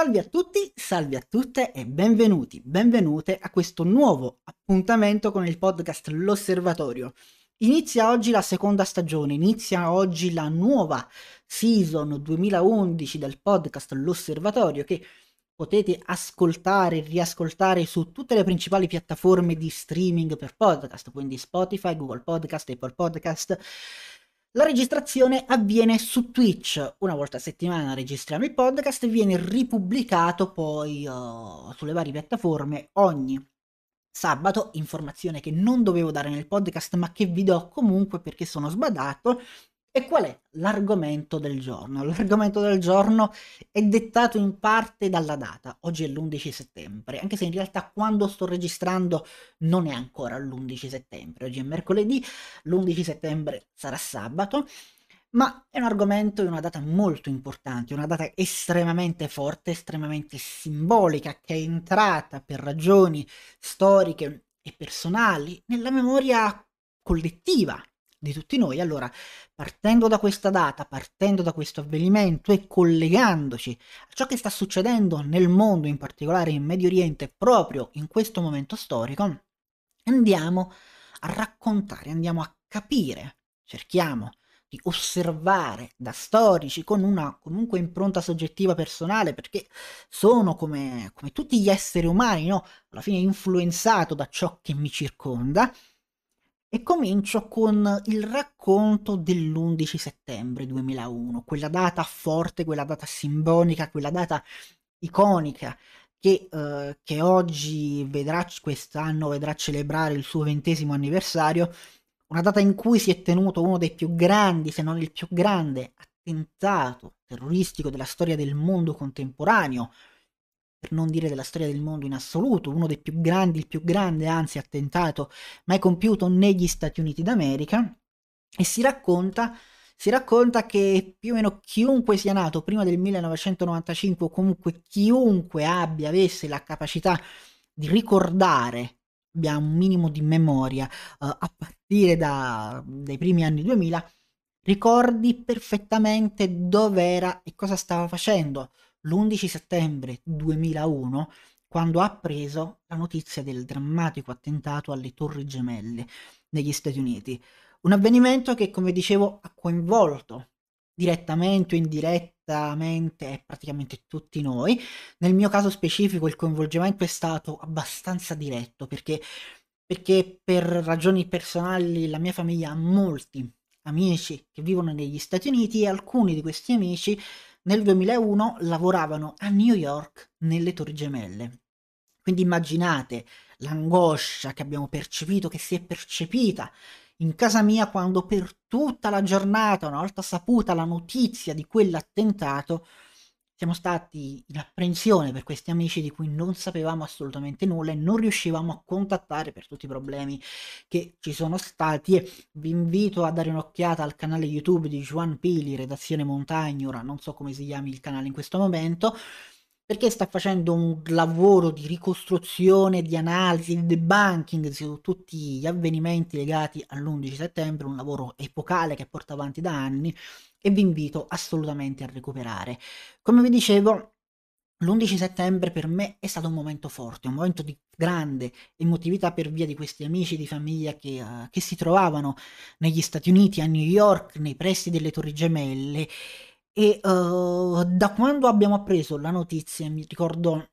Salve a tutti, salve a tutte e benvenuti, benvenute a questo nuovo appuntamento con il podcast L'Osservatorio. Inizia oggi la seconda stagione, inizia oggi la nuova season 2011 del podcast L'Osservatorio che potete ascoltare e riascoltare su tutte le principali piattaforme di streaming per podcast, quindi Spotify, Google Podcast, Apple Podcast la registrazione avviene su Twitch, una volta a settimana registriamo il podcast e viene ripubblicato poi uh, sulle varie piattaforme ogni sabato, informazione che non dovevo dare nel podcast ma che vi do comunque perché sono sbadato e qual è l'argomento del giorno? L'argomento del giorno è dettato in parte dalla data, oggi è l'11 settembre, anche se in realtà quando sto registrando non è ancora l'11 settembre, oggi è mercoledì, l'11 settembre sarà sabato, ma è un argomento e una data molto importante, una data estremamente forte, estremamente simbolica, che è entrata per ragioni storiche e personali nella memoria collettiva di tutti noi. Allora, partendo da questa data, partendo da questo avvenimento e collegandoci a ciò che sta succedendo nel mondo, in particolare in Medio Oriente, proprio in questo momento storico, andiamo a raccontare, andiamo a capire, cerchiamo di osservare da storici con una comunque impronta soggettiva personale perché sono come, come tutti gli esseri umani, no? Alla fine influenzato da ciò che mi circonda e comincio con il racconto dell'11 settembre 2001, quella data forte, quella data simbolica, quella data iconica che, eh, che oggi vedrà, quest'anno vedrà celebrare il suo ventesimo anniversario, una data in cui si è tenuto uno dei più grandi, se non il più grande, attentato terroristico della storia del mondo contemporaneo, per non dire della storia del mondo in assoluto, uno dei più grandi, il più grande anzi attentato mai compiuto negli Stati Uniti d'America, e si racconta, si racconta che più o meno chiunque sia nato prima del 1995 o comunque chiunque abbia, avesse la capacità di ricordare, abbia un minimo di memoria uh, a partire da, dai primi anni 2000, ricordi perfettamente dove era e cosa stava facendo l'11 settembre 2001 quando ha preso la notizia del drammatico attentato alle Torri Gemelle negli Stati Uniti. Un avvenimento che, come dicevo, ha coinvolto direttamente o indirettamente praticamente tutti noi. Nel mio caso specifico il coinvolgimento è stato abbastanza diretto perché, perché per ragioni personali la mia famiglia ha molti amici che vivono negli Stati Uniti e alcuni di questi amici nel 2001 lavoravano a New York nelle Torri Gemelle. Quindi immaginate l'angoscia che abbiamo percepito, che si è percepita in casa mia quando per tutta la giornata, una volta saputa la notizia di quell'attentato, siamo stati in apprensione per questi amici di cui non sapevamo assolutamente nulla e non riuscivamo a contattare per tutti i problemi che ci sono stati. E vi invito a dare un'occhiata al canale YouTube di Juan Pili, redazione Montagna, ora non so come si chiami il canale in questo momento, perché sta facendo un lavoro di ricostruzione, di analisi, di debunking su tutti gli avvenimenti legati all'11 settembre, un lavoro epocale che porta avanti da anni e vi invito assolutamente a recuperare. Come vi dicevo, l'11 settembre per me è stato un momento forte, un momento di grande emotività per via di questi amici di famiglia che, uh, che si trovavano negli Stati Uniti, a New York, nei pressi delle Torri Gemelle. E uh, da quando abbiamo appreso la notizia, mi ricordo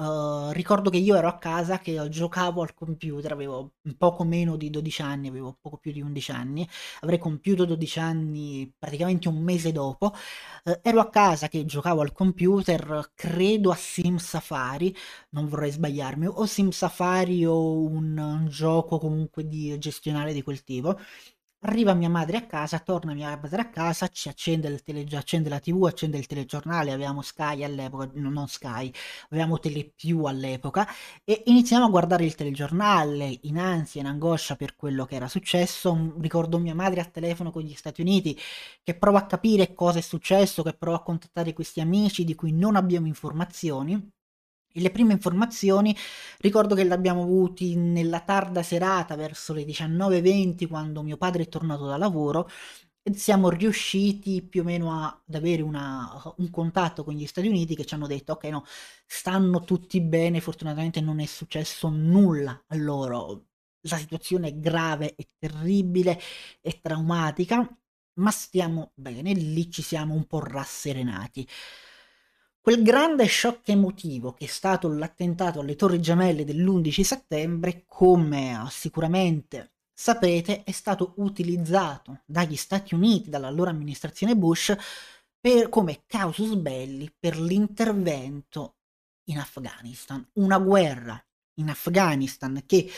Uh, ricordo che io ero a casa che giocavo al computer, avevo poco meno di 12 anni, avevo poco più di 11 anni, avrei compiuto 12 anni praticamente un mese dopo. Uh, ero a casa che giocavo al computer, credo a Sim Safari, non vorrei sbagliarmi, o Sim Safari o un, un gioco comunque di gestionale di quel tipo. Arriva mia madre a casa, torna mia madre a casa, ci accende, il tele, accende la tv, accende il telegiornale, avevamo Sky all'epoca, no, non Sky, avevamo Telepiù all'epoca e iniziamo a guardare il telegiornale in ansia, in angoscia per quello che era successo. Ricordo mia madre a telefono con gli Stati Uniti che prova a capire cosa è successo, che prova a contattare questi amici di cui non abbiamo informazioni e le prime informazioni ricordo che le abbiamo avuti nella tarda serata verso le 19.20 quando mio padre è tornato da lavoro siamo riusciti più o meno a, ad avere una, un contatto con gli Stati Uniti che ci hanno detto ok no, stanno tutti bene, fortunatamente non è successo nulla a loro, la situazione è grave, è terribile, è traumatica, ma stiamo bene, lì ci siamo un po' rasserenati. Quel grande shock emotivo che è stato l'attentato alle Torri Gemelle dell'11 settembre, come sicuramente sapete, è stato utilizzato dagli Stati Uniti, dall'allora amministrazione Bush, per, come causus belli per l'intervento in Afghanistan. Una guerra in Afghanistan che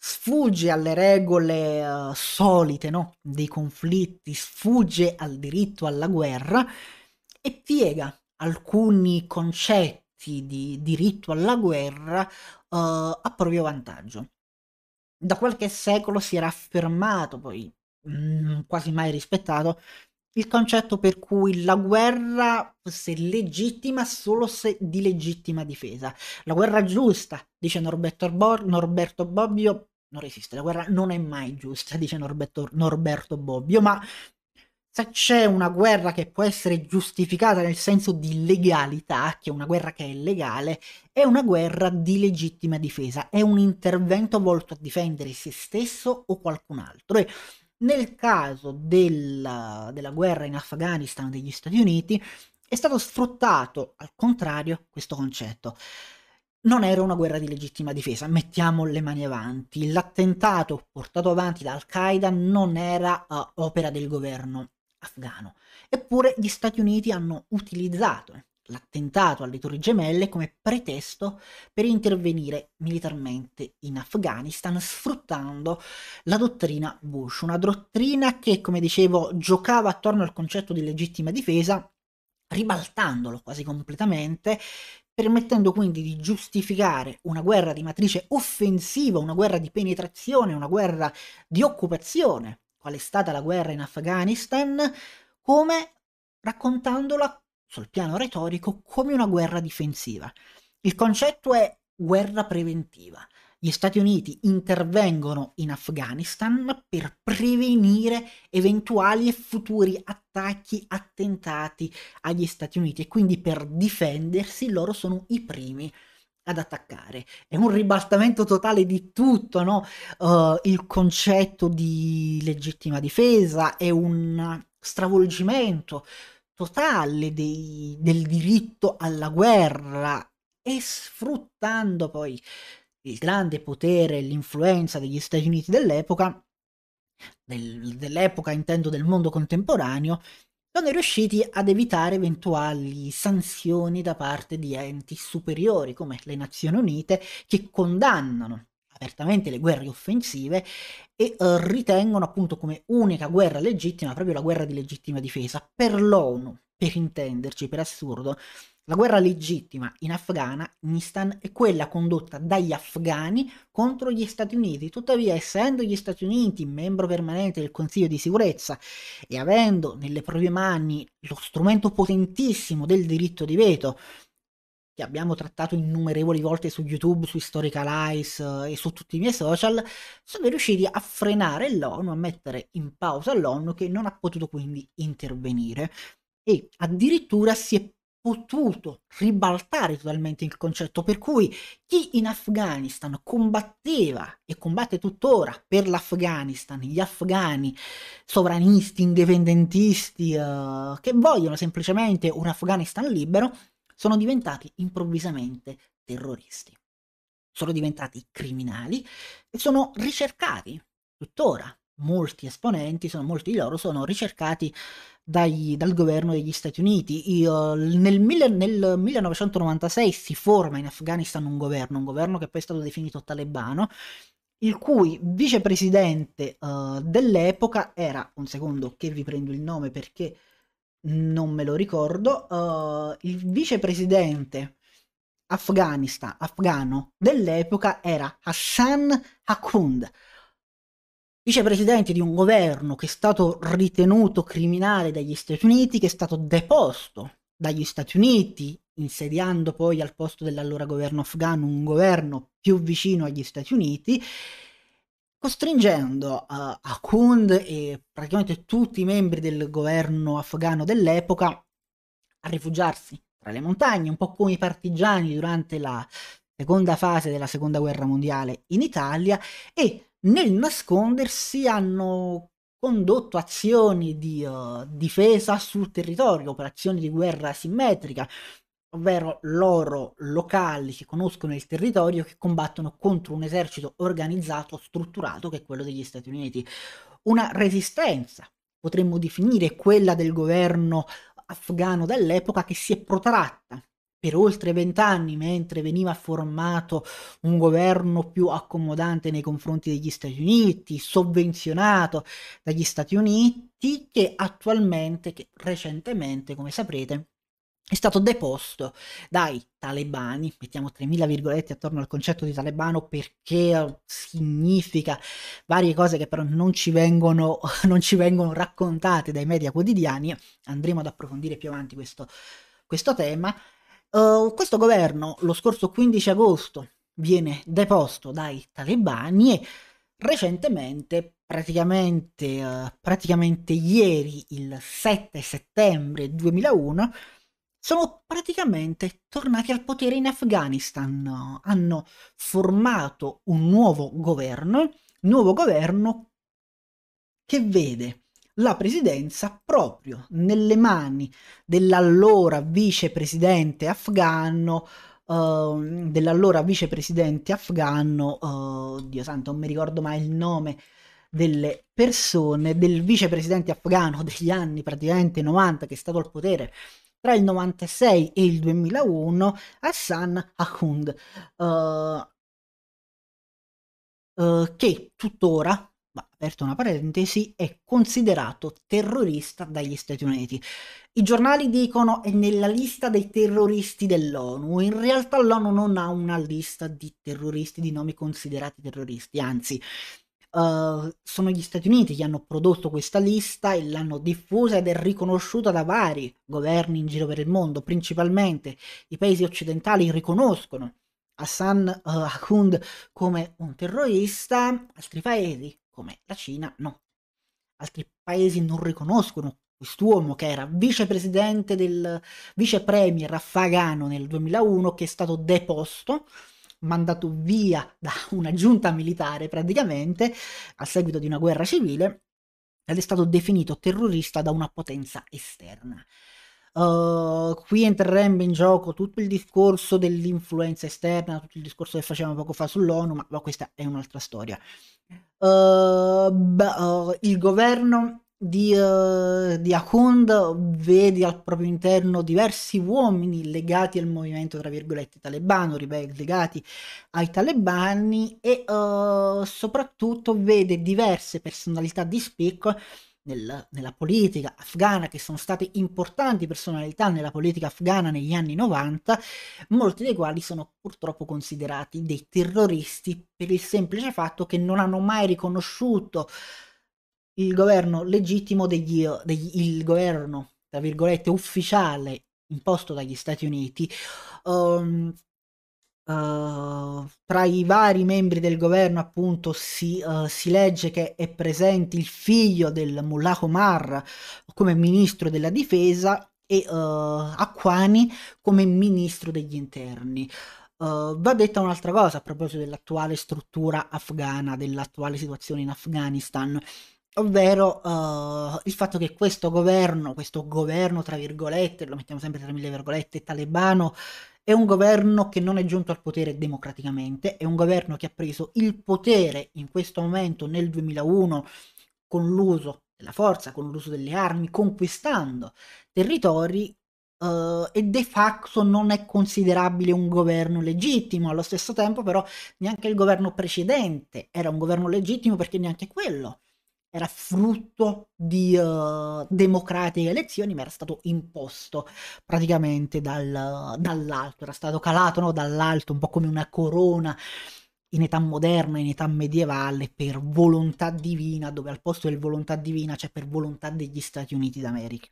sfugge alle regole uh, solite no? dei conflitti, sfugge al diritto alla guerra e piega alcuni concetti di diritto alla guerra uh, a proprio vantaggio da qualche secolo si era affermato, poi mh, mm, quasi mai rispettato, il concetto per cui la guerra fosse legittima solo se di legittima difesa. La guerra giusta, dice Norberto, Bor- Norberto Bobbio, non esiste, la guerra non è mai giusta, dice Norberto, Norberto Bobbio, ma se c'è una guerra che può essere giustificata nel senso di legalità, che è una guerra che è legale, è una guerra di legittima difesa, è un intervento volto a difendere se stesso o qualcun altro. E nel caso della, della guerra in Afghanistan degli Stati Uniti è stato sfruttato al contrario questo concetto non era una guerra di legittima difesa, mettiamo le mani avanti. L'attentato portato avanti da Al-Qaeda non era uh, opera del governo afghano. Eppure gli Stati Uniti hanno utilizzato l'attentato alle Torri Gemelle come pretesto per intervenire militarmente in Afghanistan sfruttando la dottrina Bush, una dottrina che, come dicevo, giocava attorno al concetto di legittima difesa, ribaltandolo quasi completamente, permettendo quindi di giustificare una guerra di matrice offensiva, una guerra di penetrazione, una guerra di occupazione qual è stata la guerra in Afghanistan, come raccontandola sul piano retorico come una guerra difensiva. Il concetto è guerra preventiva. Gli Stati Uniti intervengono in Afghanistan per prevenire eventuali e futuri attacchi, attentati agli Stati Uniti e quindi per difendersi loro sono i primi ad attaccare. È un ribaltamento totale di tutto, no? Uh, il concetto di legittima difesa è un stravolgimento totale dei, del diritto alla guerra e sfruttando poi il grande potere e l'influenza degli Stati Uniti dell'epoca, del, dell'epoca intendo del mondo contemporaneo, sono riusciti ad evitare eventuali sanzioni da parte di enti superiori come le Nazioni Unite che condannano apertamente le guerre offensive e uh, ritengono appunto come unica guerra legittima proprio la guerra di legittima difesa. Per l'ONU, per intenderci, per assurdo, la guerra legittima in Afghanistan è quella condotta dagli afghani contro gli Stati Uniti. Tuttavia, essendo gli Stati Uniti membro permanente del Consiglio di sicurezza e avendo nelle proprie mani lo strumento potentissimo del diritto di veto, che abbiamo trattato innumerevoli volte su YouTube, su Historical Eyes eh, e su tutti i miei social, sono riusciti a frenare l'ONU, a mettere in pausa l'ONU che non ha potuto quindi intervenire e addirittura si è potuto ribaltare totalmente il concetto per cui chi in Afghanistan combatteva e combatte tuttora per l'Afghanistan, gli afghani sovranisti, indipendentisti uh, che vogliono semplicemente un Afghanistan libero, sono diventati improvvisamente terroristi. Sono diventati criminali e sono ricercati tuttora. Molti esponenti, sono, molti di loro sono ricercati dai, dal governo degli Stati Uniti. Io, nel, nel, 1996 si forma in Afghanistan un governo, un governo che poi è stato definito talebano, il cui vicepresidente uh, dell'epoca era, un secondo che vi prendo il nome perché non me lo ricordo, uh, il vicepresidente afgano dell'epoca era Hassan Hakund vicepresidente di un governo che è stato ritenuto criminale dagli Stati Uniti, che è stato deposto dagli Stati Uniti, insediando poi al posto dell'allora governo afghano un governo più vicino agli Stati Uniti, costringendo uh, Akund e praticamente tutti i membri del governo afghano dell'epoca a rifugiarsi tra le montagne, un po' come i partigiani durante la seconda fase della seconda guerra mondiale in Italia e nel nascondersi hanno condotto azioni di uh, difesa sul territorio, operazioni di guerra simmetrica, ovvero loro locali che conoscono il territorio che combattono contro un esercito organizzato, strutturato che è quello degli Stati Uniti. Una resistenza, potremmo definire quella del governo afghano dell'epoca che si è protratta per oltre vent'anni mentre veniva formato un governo più accomodante nei confronti degli Stati Uniti, sovvenzionato dagli Stati Uniti, che attualmente, che recentemente, come saprete, è stato deposto dai talebani, mettiamo 3.000 virgolette attorno al concetto di talebano perché significa varie cose che però non ci vengono, non ci vengono raccontate dai media quotidiani, andremo ad approfondire più avanti questo, questo tema. Uh, questo governo lo scorso 15 agosto viene deposto dai talebani e recentemente, praticamente, uh, praticamente ieri, il 7 settembre 2001, sono praticamente tornati al potere in Afghanistan, hanno formato un nuovo governo, nuovo governo che vede la presidenza proprio nelle mani dell'allora vicepresidente afghano, uh, dell'allora vicepresidente afghano, uh, Dio santo, non mi ricordo mai il nome delle persone, del vicepresidente afghano degli anni praticamente 90 che è stato al potere tra il 96 e il 2001 Hassan Ahund, uh, uh, che tuttora, aperto una parentesi, è considerato terrorista dagli Stati Uniti. I giornali dicono è nella lista dei terroristi dell'ONU, in realtà l'ONU non ha una lista di terroristi, di nomi considerati terroristi, anzi Uh, sono gli Stati Uniti che hanno prodotto questa lista e l'hanno diffusa ed è riconosciuta da vari governi in giro per il mondo, principalmente i paesi occidentali riconoscono Hassan uh, Ahund come un terrorista, altri paesi come la Cina no. Altri paesi non riconoscono quest'uomo che era vicepresidente del vice premier afghano nel 2001 che è stato deposto mandato via da una giunta militare praticamente a seguito di una guerra civile ed è stato definito terrorista da una potenza esterna. Uh, qui entrerebbe in gioco tutto il discorso dell'influenza esterna, tutto il discorso che facevamo poco fa sull'ONU, ma, ma questa è un'altra storia. Uh, beh, uh, il governo di, uh, di Ahund vedi al proprio interno diversi uomini legati al movimento, tra virgolette, talebano, legati ai talebani e uh, soprattutto vede diverse personalità di spicco nel, nella politica afghana che sono state importanti personalità nella politica afghana negli anni 90, molti dei quali sono purtroppo considerati dei terroristi per il semplice fatto che non hanno mai riconosciuto il governo legittimo degli, degli il governo, tra virgolette, ufficiale imposto dagli Stati Uniti. Um, Uh, tra i vari membri del governo appunto si, uh, si, legge che è presente il figlio del Mullah Omar come ministro della difesa e uh, Acquani come ministro degli interni. va detta un'altra cosa a proposito dell'attuale struttura afghana, dell'attuale situazione in Afghanistan ovvero uh, il fatto che questo governo, questo governo tra virgolette, lo mettiamo sempre tra mille virgolette, talebano, è un governo che non è giunto al potere democraticamente, è un governo che ha preso il potere in questo momento nel 2001 con l'uso della forza, con l'uso delle armi, conquistando territori uh, e de facto non è considerabile un governo legittimo. Allo stesso tempo però neanche il governo precedente era un governo legittimo perché neanche quello era frutto di uh, democratiche elezioni, ma era stato imposto praticamente dal, dall'alto, era stato calato no, dall'alto, un po' come una corona in età moderna, in età medievale, per volontà divina, dove al posto del volontà divina c'è per volontà degli Stati Uniti d'America.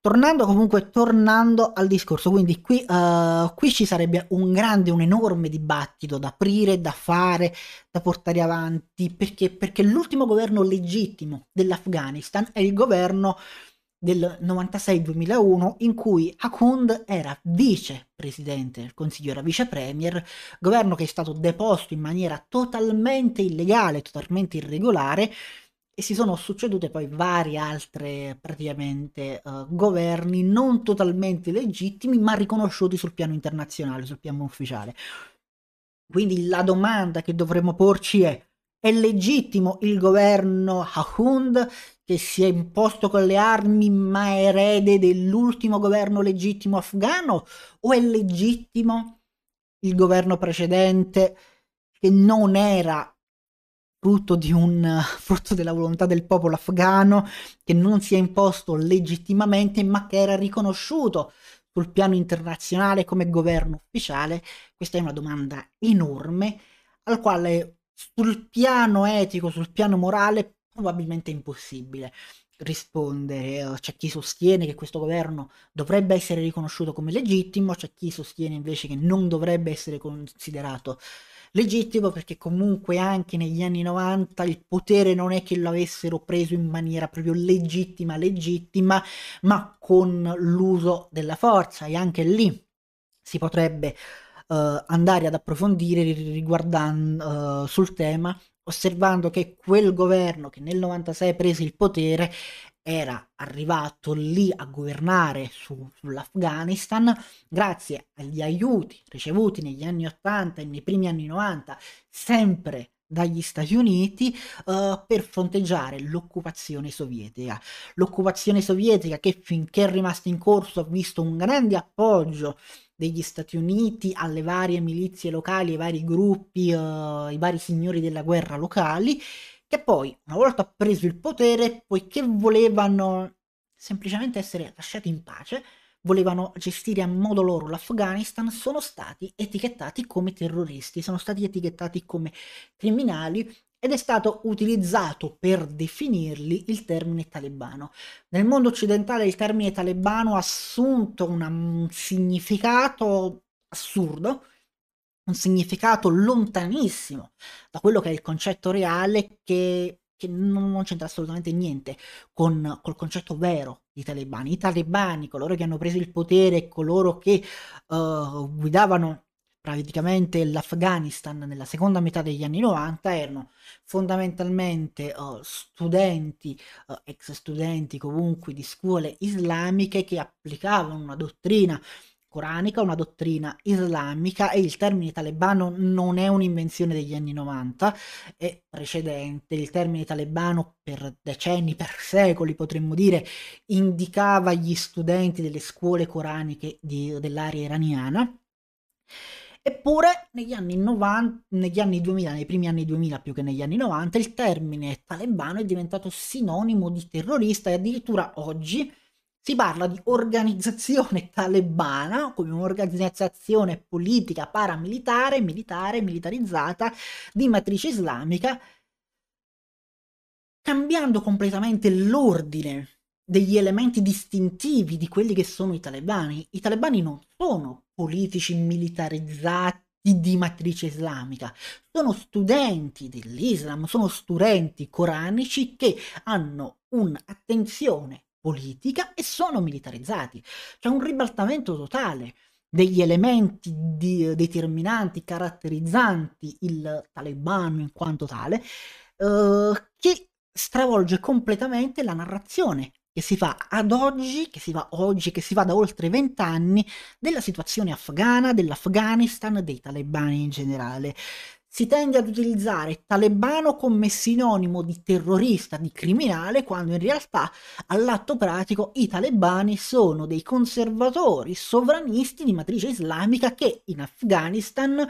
Tornando comunque, tornando al discorso, quindi qui, uh, qui, ci sarebbe un grande, un enorme dibattito da aprire, da fare, da portare avanti, perché, perché l'ultimo governo legittimo dell'Afghanistan è il governo del 96-2001 in cui Hakund era vicepresidente del Consiglio, era vice premier, governo che è stato deposto in maniera totalmente illegale, totalmente irregolare e si sono succedute poi varie altre praticamente uh, governi non totalmente legittimi ma riconosciuti sul piano internazionale, sul piano ufficiale. Quindi la domanda che dovremmo porci è è legittimo il governo Ahund che si è imposto con le armi ma è erede dell'ultimo governo legittimo afghano o è legittimo il governo precedente che non era frutto, di un, frutto della volontà del popolo afghano che non si è imposto legittimamente ma che era riconosciuto sul piano internazionale come governo ufficiale? Questa è una domanda enorme al quale sul piano etico, sul piano morale, probabilmente impossibile rispondere. C'è chi sostiene che questo governo dovrebbe essere riconosciuto come legittimo, c'è chi sostiene invece che non dovrebbe essere considerato legittimo perché comunque anche negli anni 90 il potere non è che lo avessero preso in maniera proprio legittima, legittima, ma con l'uso della forza. E anche lì si potrebbe uh, andare ad approfondire riguardando uh, sul tema osservando che quel governo che nel 96 prese il potere era arrivato lì a governare su, sull'Afghanistan grazie agli aiuti ricevuti negli anni 80 e nei primi anni 90 sempre dagli Stati Uniti uh, per fronteggiare l'occupazione sovietica. L'occupazione sovietica che finché è rimasta in corso ha visto un grande appoggio degli Stati Uniti alle varie milizie locali, ai vari gruppi, uh, ai vari signori della guerra locali, che poi, una volta preso il potere, poiché volevano semplicemente essere lasciati in pace, volevano gestire a modo loro l'Afghanistan, sono stati etichettati come terroristi, sono stati etichettati come criminali ed è stato utilizzato per definirli il termine talebano. Nel mondo occidentale il termine talebano ha assunto una, un significato assurdo, un significato lontanissimo da quello che è il concetto reale che, che non, non, c'entra assolutamente niente con col concetto vero di talebani. I talebani, coloro che hanno preso il potere, coloro che uh, guidavano praticamente l'Afghanistan nella seconda metà degli anni 90 erano fondamentalmente uh, studenti, uh, ex studenti comunque di scuole islamiche che applicavano una dottrina coranica, una dottrina islamica e il termine talebano non è un'invenzione degli anni 90, è precedente. Il termine talebano per decenni, per secoli potremmo dire, indicava gli studenti delle scuole coraniche di, dell'area iraniana Eppure negli anni 90, negli anni 2000, nei primi anni 2000 più che negli anni 90, il termine talebano è diventato sinonimo di terrorista e addirittura oggi si parla di organizzazione talebana come un'organizzazione politica paramilitare, militare, militarizzata di matrice islamica, cambiando completamente l'ordine degli elementi distintivi di quelli che sono i talebani. I talebani non sono politici militarizzati di matrice islamica, sono studenti dell'Islam, sono studenti coranici che hanno un'attenzione politica e sono militarizzati. C'è un ribaltamento totale degli elementi di, determinanti, caratterizzanti il talebano in quanto tale, eh, che stravolge completamente la narrazione che si fa ad oggi, che si fa oggi, che si fa da oltre vent'anni, della situazione afghana, dell'Afghanistan, dei talebani in generale. Si tende ad utilizzare talebano come sinonimo di terrorista, di criminale, quando in realtà all'atto pratico i talebani sono dei conservatori sovranisti di matrice islamica che in Afghanistan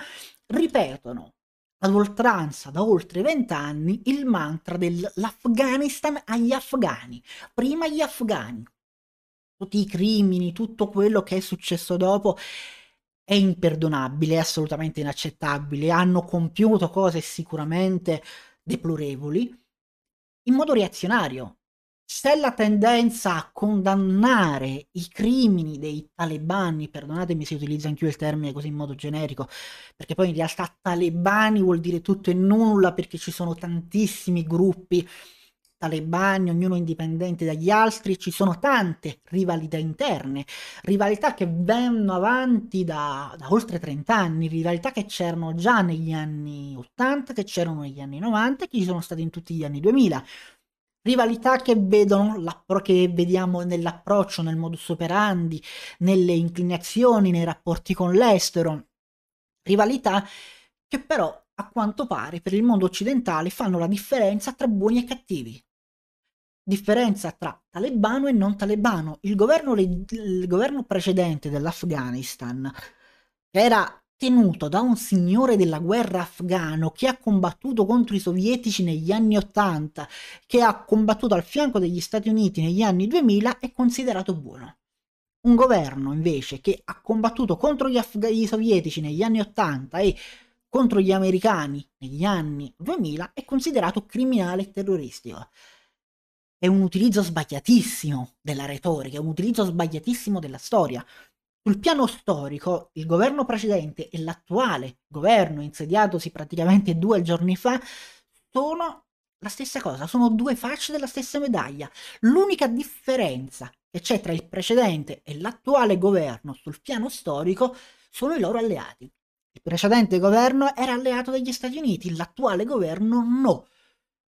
ripetono ad oltranza da oltre vent'anni il mantra dell'Afghanistan agli afghani, prima gli afghani. Tutti i crimini, tutto quello che è successo dopo è imperdonabile, è assolutamente inaccettabile, hanno compiuto cose sicuramente deplorevoli in modo reazionario, c'è la tendenza a condannare i crimini dei talebani, perdonatemi se utilizzo anch'io il termine così in modo generico, perché poi in realtà talebani vuol dire tutto e nulla perché ci sono tantissimi gruppi talebani, ognuno indipendente dagli altri, ci sono tante rivalità interne, rivalità che vanno avanti da, da oltre 30 anni, rivalità che c'erano già negli anni 80, che c'erano negli anni 90 e che ci sono state in tutti gli anni 2000 rivalità che che vediamo nell'approccio, nel modus operandi, nelle inclinazioni, nei rapporti con l'estero, rivalità che però a quanto pare per il mondo occidentale fanno la differenza tra buoni e cattivi. Differenza tra talebano e non talebano. Il governo, il governo precedente dell'Afghanistan era tenuto da un signore della guerra afghano che ha combattuto contro i sovietici negli anni 80, che ha combattuto al fianco degli Stati Uniti negli anni 2000, è considerato buono. Un governo invece che ha combattuto contro gli, Afga- i sovietici negli anni 80 e contro gli americani negli anni 2000 è considerato criminale e terroristico. È un utilizzo sbagliatissimo della retorica, è un utilizzo sbagliatissimo della storia. Sul piano storico, il governo precedente e l'attuale governo, insediatosi praticamente due giorni fa, sono la stessa cosa, sono due facce della stessa medaglia. L'unica differenza che c'è tra il precedente e l'attuale governo sul piano storico sono i loro alleati. Il precedente governo era alleato degli Stati Uniti, l'attuale governo no.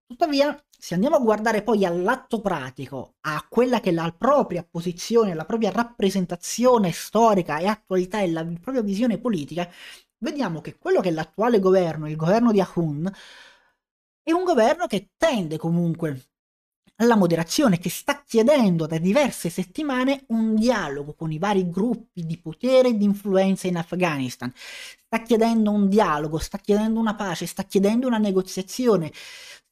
Tuttavia, se andiamo a guardare poi all'atto pratico, a quella che è la propria posizione, la propria rappresentazione storica e attualità e la propria visione politica, vediamo che quello che è l'attuale governo, il governo di Ahun, è un governo che tende comunque alla moderazione, che sta chiedendo da diverse settimane un dialogo con i vari gruppi di potere e di influenza in Afghanistan. Sta chiedendo un dialogo, sta chiedendo una pace, sta chiedendo una negoziazione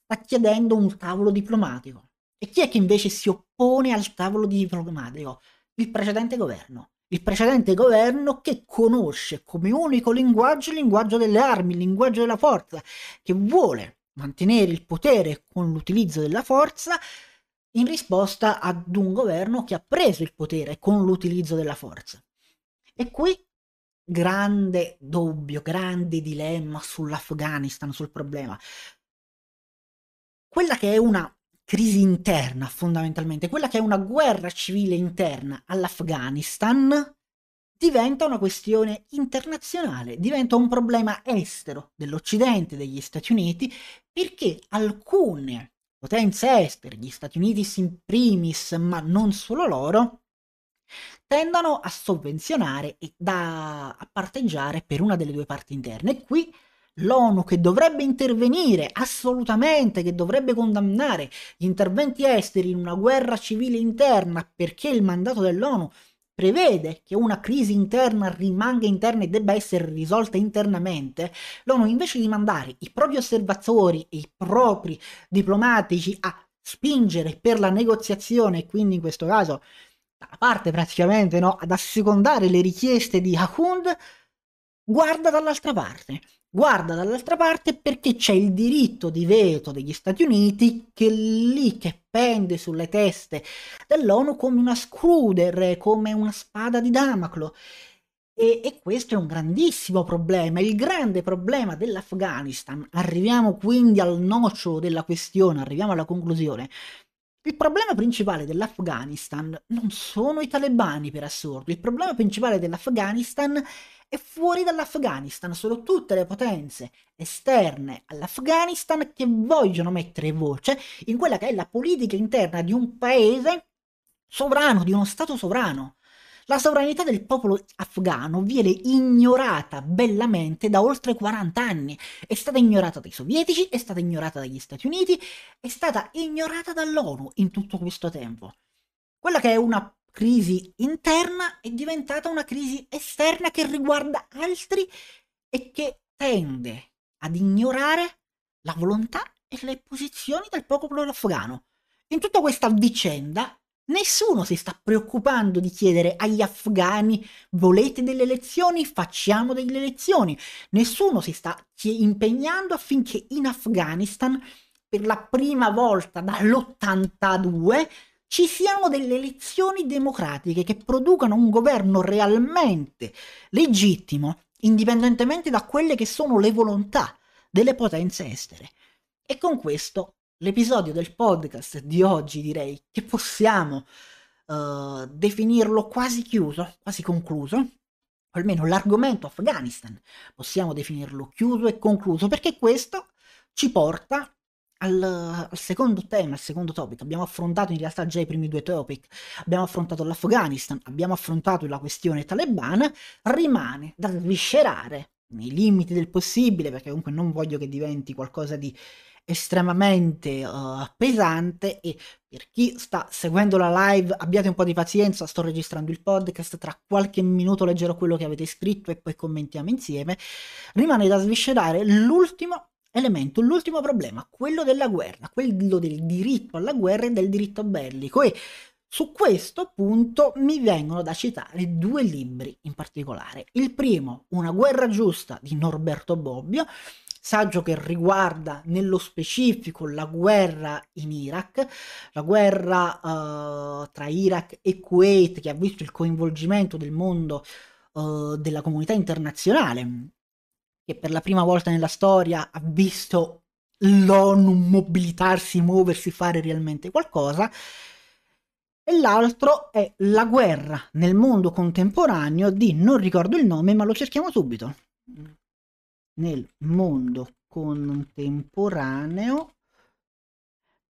sta chiedendo un tavolo diplomatico. E chi è che invece si oppone al tavolo diplomatico? Il precedente governo. Il precedente governo che conosce come unico linguaggio il linguaggio delle armi, il linguaggio della forza, che vuole mantenere il potere con l'utilizzo della forza in risposta ad un governo che ha preso il potere con l'utilizzo della forza. E qui grande dubbio, grande dilemma sull'Afghanistan, sul problema quella che è una crisi interna fondamentalmente, quella che è una guerra civile interna all'Afghanistan, diventa una questione internazionale, diventa un problema estero dell'Occidente, degli Stati Uniti, perché alcune potenze estere, gli Stati Uniti in primis, ma non solo loro, tendono a sovvenzionare e da, a parteggiare per una delle due parti interne. E qui l'ONU che dovrebbe intervenire assolutamente, che dovrebbe condannare gli interventi esteri in una guerra civile interna perché il mandato dell'ONU prevede che una crisi interna rimanga interna e debba essere risolta internamente, l'ONU invece di mandare i propri osservatori e i propri diplomatici a spingere per la negoziazione quindi in questo caso da parte praticamente no, ad assecondare le richieste di Ahund, guarda dall'altra parte guarda dall'altra parte perché c'è il diritto di veto degli Stati Uniti che lì che pende sulle teste dell'ONU come una scruder, come una spada di Damoclo. E, e, questo è un grandissimo problema, il grande problema dell'Afghanistan. Arriviamo quindi al nocciolo della questione, arriviamo alla conclusione. Il problema principale dell'Afghanistan non sono i talebani per assurdo, il problema principale dell'Afghanistan è fuori dall'Afghanistan, sono tutte le potenze esterne all'Afghanistan che vogliono mettere voce in quella che è la politica interna di un paese sovrano, di uno Stato sovrano. La sovranità del popolo afghano viene ignorata bellamente da oltre 40 anni. È stata ignorata dai sovietici, è stata ignorata dagli Stati Uniti, è stata ignorata dall'ONU in tutto questo tempo. Quella che è una crisi interna è diventata una crisi esterna che riguarda altri e che tende ad ignorare la volontà e le posizioni del popolo afghano. In tutta questa vicenda nessuno si sta preoccupando di chiedere agli afghani volete delle elezioni, facciamo delle elezioni. Nessuno si sta impegnando affinché in Afghanistan per la prima volta dall'82 ci siano delle elezioni democratiche che producano un governo realmente legittimo, indipendentemente da quelle che sono le volontà delle potenze estere. E con questo l'episodio del podcast di oggi direi che possiamo uh, definirlo quasi chiuso, quasi concluso, almeno l'argomento Afghanistan possiamo definirlo chiuso e concluso, perché questo ci porta al, al, secondo tema, al secondo topic. Abbiamo affrontato in realtà già i primi due topic. Abbiamo affrontato l'Afghanistan, abbiamo affrontato la questione talebana. Rimane da sviscerare nei limiti del possibile, perché comunque non voglio che diventi qualcosa di estremamente uh, pesante e per chi sta seguendo la live abbiate un po' di pazienza, sto registrando il podcast, tra qualche minuto leggerò quello che avete scritto e poi commentiamo insieme. Rimane da sviscerare l'ultimo elemento, l'ultimo problema, quello della guerra, quello del diritto alla guerra e del diritto bellico e su questo punto mi vengono da citare due libri in particolare. Il primo, Una guerra giusta di Norberto Bobbio, saggio che riguarda nello specifico la guerra in Iraq, la guerra uh, tra Iraq e Kuwait che ha visto il coinvolgimento del mondo uh, della comunità internazionale, che per la prima volta nella storia ha visto l'ONU mobilitarsi, muoversi, fare realmente qualcosa. E l'altro è La guerra nel mondo contemporaneo di non ricordo il nome, ma lo cerchiamo subito nel mondo contemporaneo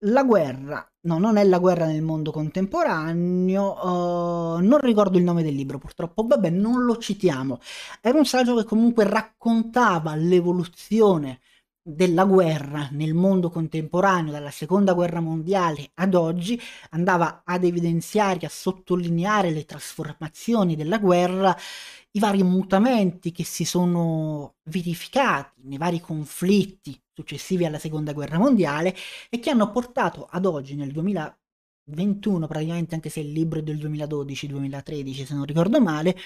la guerra, no, non è la guerra nel mondo contemporaneo, uh, non ricordo il nome del libro purtroppo, vabbè, non lo citiamo. Era un saggio che comunque raccontava l'evoluzione della guerra nel mondo contemporaneo, dalla seconda guerra mondiale ad oggi, andava ad evidenziare, a sottolineare le trasformazioni della guerra i vari mutamenti che si sono verificati nei vari conflitti successivi alla seconda guerra mondiale e che hanno portato ad oggi nel 2021 praticamente anche se il libro è del 2012-2013 se non ricordo male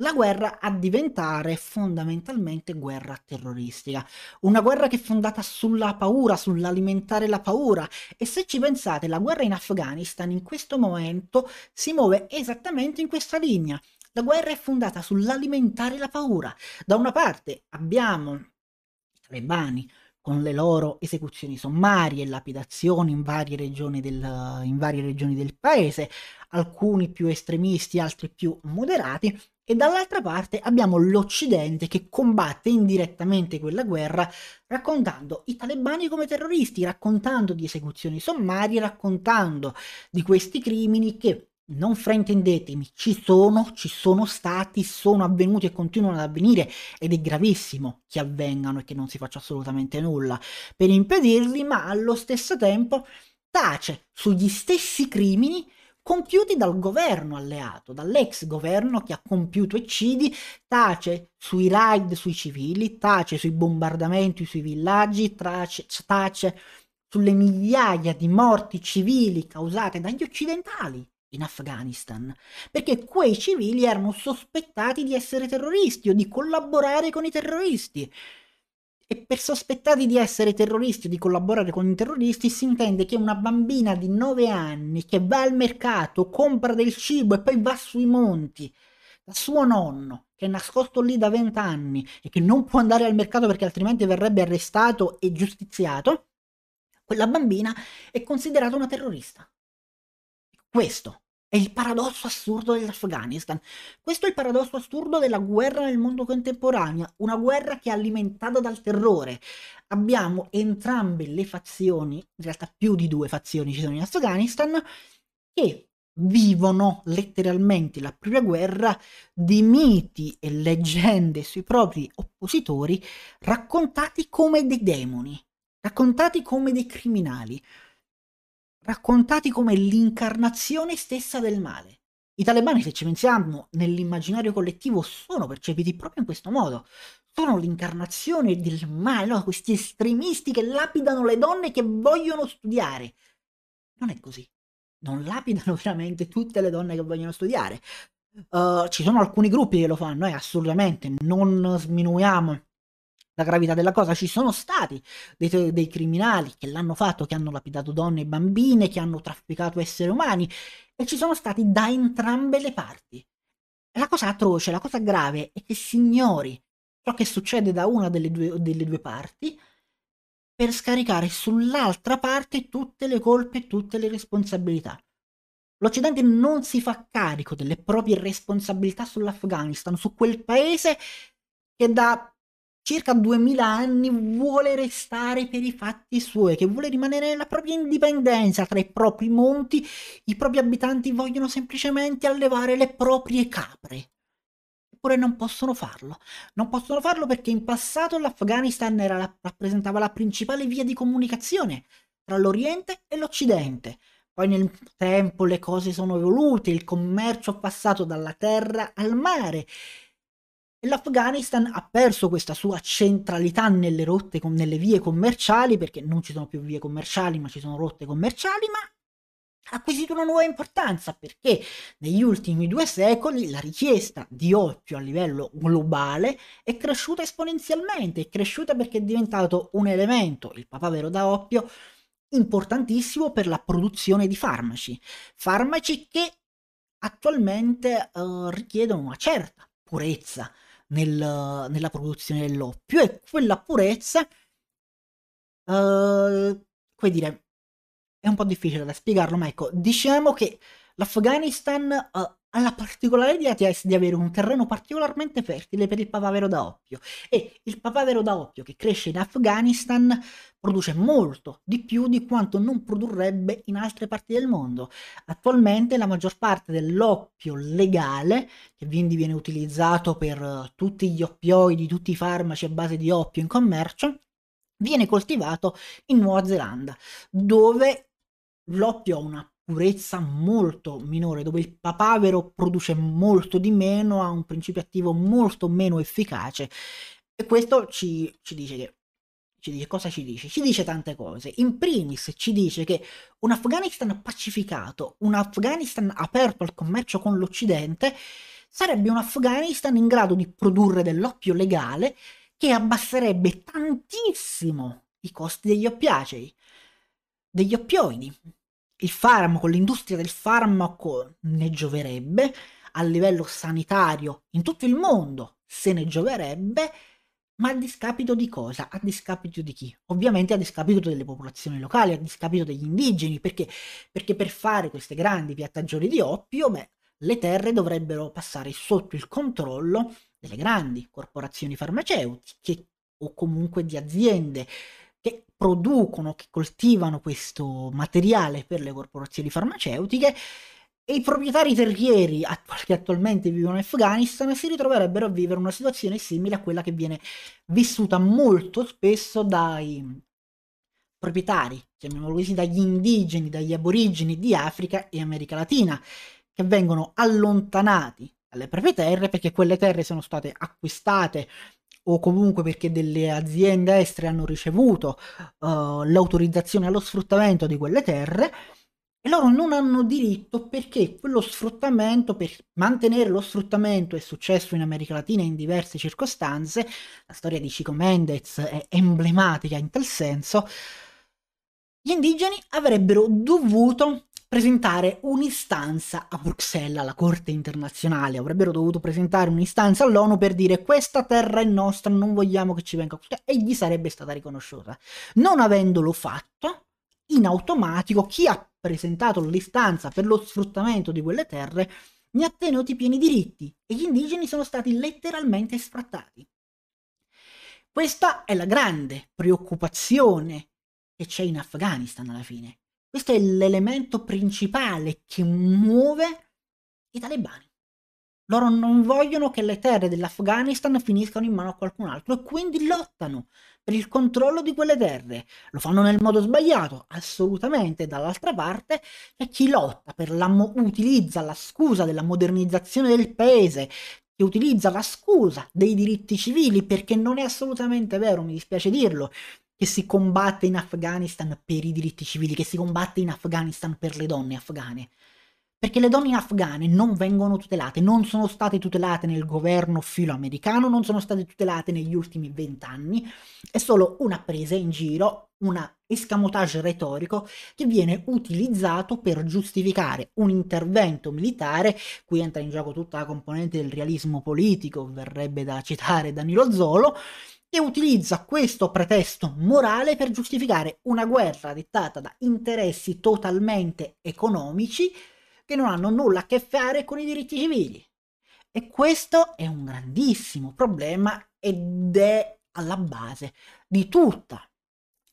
la guerra a diventare fondamentalmente guerra terroristica. Una guerra che è fondata sulla paura, sull'alimentare la paura. E se ci pensate, la guerra in Afghanistan in questo momento si muove esattamente in questa linea. La guerra è fondata sull'alimentare la paura. Da una parte abbiamo i talebani con le loro esecuzioni sommarie e lapidazioni in varie, del, in varie regioni del paese, alcuni più estremisti, altri più moderati, e dall'altra parte abbiamo l'Occidente che combatte indirettamente quella guerra raccontando i talebani come terroristi, raccontando di esecuzioni sommarie, raccontando di questi crimini che non fraintendetemi, ci sono, ci sono stati, sono avvenuti e continuano ad avvenire ed è gravissimo che avvengano e che non si faccia assolutamente nulla per impedirli, ma allo stesso tempo tace sugli stessi crimini compiuti dal governo alleato, dall'ex governo che ha compiuto eccidi, tace sui raid sui civili, tace sui bombardamenti sui villaggi, tace, tace sulle migliaia di morti civili causate dagli occidentali in Afghanistan, perché quei civili erano sospettati di essere terroristi o di collaborare con i terroristi. E per sospettati di essere terroristi o di collaborare con i terroristi si intende che una bambina di 9 anni che va al mercato, compra del cibo e poi va sui monti da suo nonno, che è nascosto lì da 20 anni e che non può andare al mercato perché altrimenti verrebbe arrestato e giustiziato, quella bambina è considerata una terrorista. Questo è il paradosso assurdo dell'Afghanistan. Questo è il paradosso assurdo della guerra nel mondo contemporaneo, una guerra che è alimentata dal terrore. Abbiamo entrambe le fazioni, in realtà più di due fazioni ci sono in Afghanistan, che vivono letteralmente la propria guerra di miti e leggende sui propri oppositori raccontati come dei demoni, raccontati come dei criminali raccontati come l'incarnazione stessa del male. I talebani, se ci pensiamo, nell'immaginario collettivo sono percepiti proprio in questo modo. Sono l'incarnazione del male, no? questi estremisti che lapidano le donne che vogliono studiare. Non è così. Non lapidano veramente tutte le donne che vogliono studiare. Uh, ci sono alcuni gruppi che lo fanno, eh, assolutamente. Non sminuiamo la gravità della cosa. Ci sono stati dei, dei, criminali che l'hanno fatto, che hanno lapidato donne e bambine, che hanno trafficato esseri umani e ci sono stati da entrambe le parti. La cosa atroce, la cosa grave è che si ignori ciò che succede da una delle due, delle due parti per scaricare sull'altra parte tutte le colpe e tutte le responsabilità. L'Occidente non si fa carico delle proprie responsabilità sull'Afghanistan, su quel paese che da circa 2000 anni vuole restare per i fatti suoi, che vuole rimanere nella propria indipendenza tra i propri monti, i propri abitanti vogliono semplicemente allevare le proprie capre. Eppure non possono farlo. Non possono farlo perché in passato l'Afghanistan la, rappresentava la principale via di comunicazione tra l'Oriente e l'Occidente. Poi nel tempo le cose sono evolute, il commercio è passato dalla terra al mare. L'Afghanistan ha perso questa sua centralità nelle rotte, nelle vie commerciali, perché non ci sono più vie commerciali, ma ci sono rotte commerciali, ma ha acquisito una nuova importanza perché negli ultimi due secoli la richiesta di oppio a livello globale è cresciuta esponenzialmente, è cresciuta perché è diventato un elemento, il papavero da oppio, importantissimo per la produzione di farmaci, farmaci che attualmente uh, richiedono una certa purezza nel, nella produzione dell'oppio e quella purezza, uh, come dire, è un po' difficile da spiegarlo, ma ecco, diciamo che l'Afghanistan uh, ha la particolarità di avere un terreno particolarmente fertile per il papavero da oppio e il papavero da oppio che cresce in Afghanistan produce molto di più di quanto non produrrebbe in altre parti del mondo. Attualmente la maggior parte dell'oppio legale, che quindi viene utilizzato per tutti gli oppioidi, tutti i farmaci a base di oppio in commercio, viene coltivato in Nuova Zelanda, dove l'oppio ha una purezza molto minore, dove il papavero produce molto di meno, ha un principio attivo molto meno efficace. E questo ci, ci dice che ci dice cosa ci dice? Ci dice tante cose. In primis ci dice che un Afghanistan pacificato, un Afghanistan aperto al commercio con l'Occidente, sarebbe un Afghanistan in grado di produrre dell'oppio legale che abbasserebbe tantissimo i costi degli oppiacei, degli oppioidi il farmaco, l'industria del farmaco ne gioverebbe, a livello sanitario in tutto il mondo se ne gioverebbe, ma a discapito di cosa? A discapito di chi? Ovviamente a discapito delle popolazioni locali, a discapito degli indigeni, perché, perché per fare queste grandi piattagioni di oppio, beh, le terre dovrebbero passare sotto il controllo delle grandi corporazioni farmaceutiche o comunque di aziende producono, che coltivano questo materiale per le corporazioni farmaceutiche e i proprietari terrieri che attualmente vivono in Afghanistan si ritroverebbero a vivere una situazione simile a quella che viene vissuta molto spesso dai proprietari, chiamiamolo così, dagli indigeni, dagli aborigeni di Africa e America Latina, che vengono allontanati dalle proprie terre perché quelle terre sono state acquistate o comunque perché delle aziende estere hanno ricevuto uh, l'autorizzazione allo sfruttamento di quelle terre e loro non hanno diritto perché quello sfruttamento, per mantenere lo sfruttamento è successo in America Latina in diverse circostanze, la storia di Chico Mendez è emblematica in tal senso, gli indigeni avrebbero dovuto presentare un'istanza a Bruxelles, alla Corte internazionale. Avrebbero dovuto presentare un'istanza all'ONU per dire questa terra è nostra, non vogliamo che ci venga e gli sarebbe stata riconosciuta. Non avendolo fatto, in automatico chi ha presentato l'istanza per lo sfruttamento di quelle terre ne ha tenuti pieni diritti e gli indigeni sono stati letteralmente sfrattati. Questa è la grande preoccupazione che c'è in Afghanistan alla fine. Questo è l'elemento principale che muove i talebani. Loro non vogliono che le terre dell'Afghanistan finiscano in mano a qualcun altro e quindi lottano per il controllo di quelle terre. Lo fanno nel modo sbagliato, assolutamente. Dall'altra parte c'è chi lotta per la mo- utilizza la scusa della modernizzazione del paese, che utilizza la scusa dei diritti civili, perché non è assolutamente vero, mi dispiace dirlo che si combatte in Afghanistan per i diritti civili, che si combatte in Afghanistan per le donne afghane. perché le donne afghane non vengono tutelate, non sono state tutelate nel governo filoamericano, non sono state tutelate negli ultimi vent'anni, è solo una presa in giro, una escamotage retorico che viene utilizzato per giustificare un intervento militare, qui entra in gioco tutta la componente del realismo politico, verrebbe da citare Danilo Zolo, che utilizza questo pretesto morale per giustificare una guerra dettata da interessi totalmente economici che non hanno nulla a che fare con i diritti civili. E questo è un grandissimo problema ed è alla base di tutta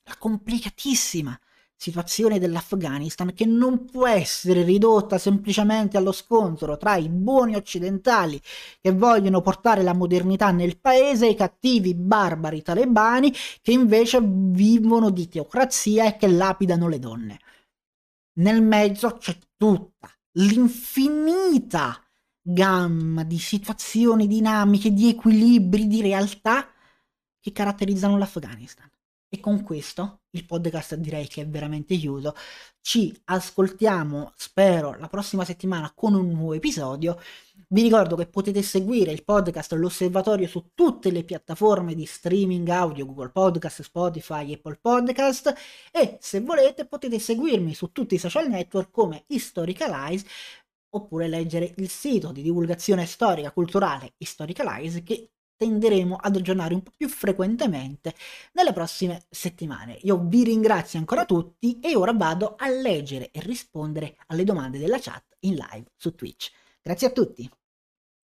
la complicatissima situazione dell'Afghanistan che non può essere ridotta semplicemente allo scontro tra i buoni occidentali che vogliono portare la modernità nel paese e i cattivi barbari talebani che invece vivono di teocrazia e che lapidano le donne. Nel mezzo c'è tutta l'infinita gamma di situazioni dinamiche, di equilibri, di realtà che caratterizzano l'Afghanistan. E con questo il podcast direi che è veramente chiuso. Ci ascoltiamo, spero, la prossima settimana con un nuovo episodio. Vi ricordo che potete seguire il podcast L'Osservatorio su tutte le piattaforme di streaming audio, Google Podcast, Spotify, Apple Podcast e se volete potete seguirmi su tutti i social network come Historicalize oppure leggere il sito di divulgazione storica culturale Historicalize che tenderemo ad aggiornare un po' più frequentemente nelle prossime settimane. Io vi ringrazio ancora tutti e ora vado a leggere e rispondere alle domande della chat in live su Twitch. Grazie a tutti!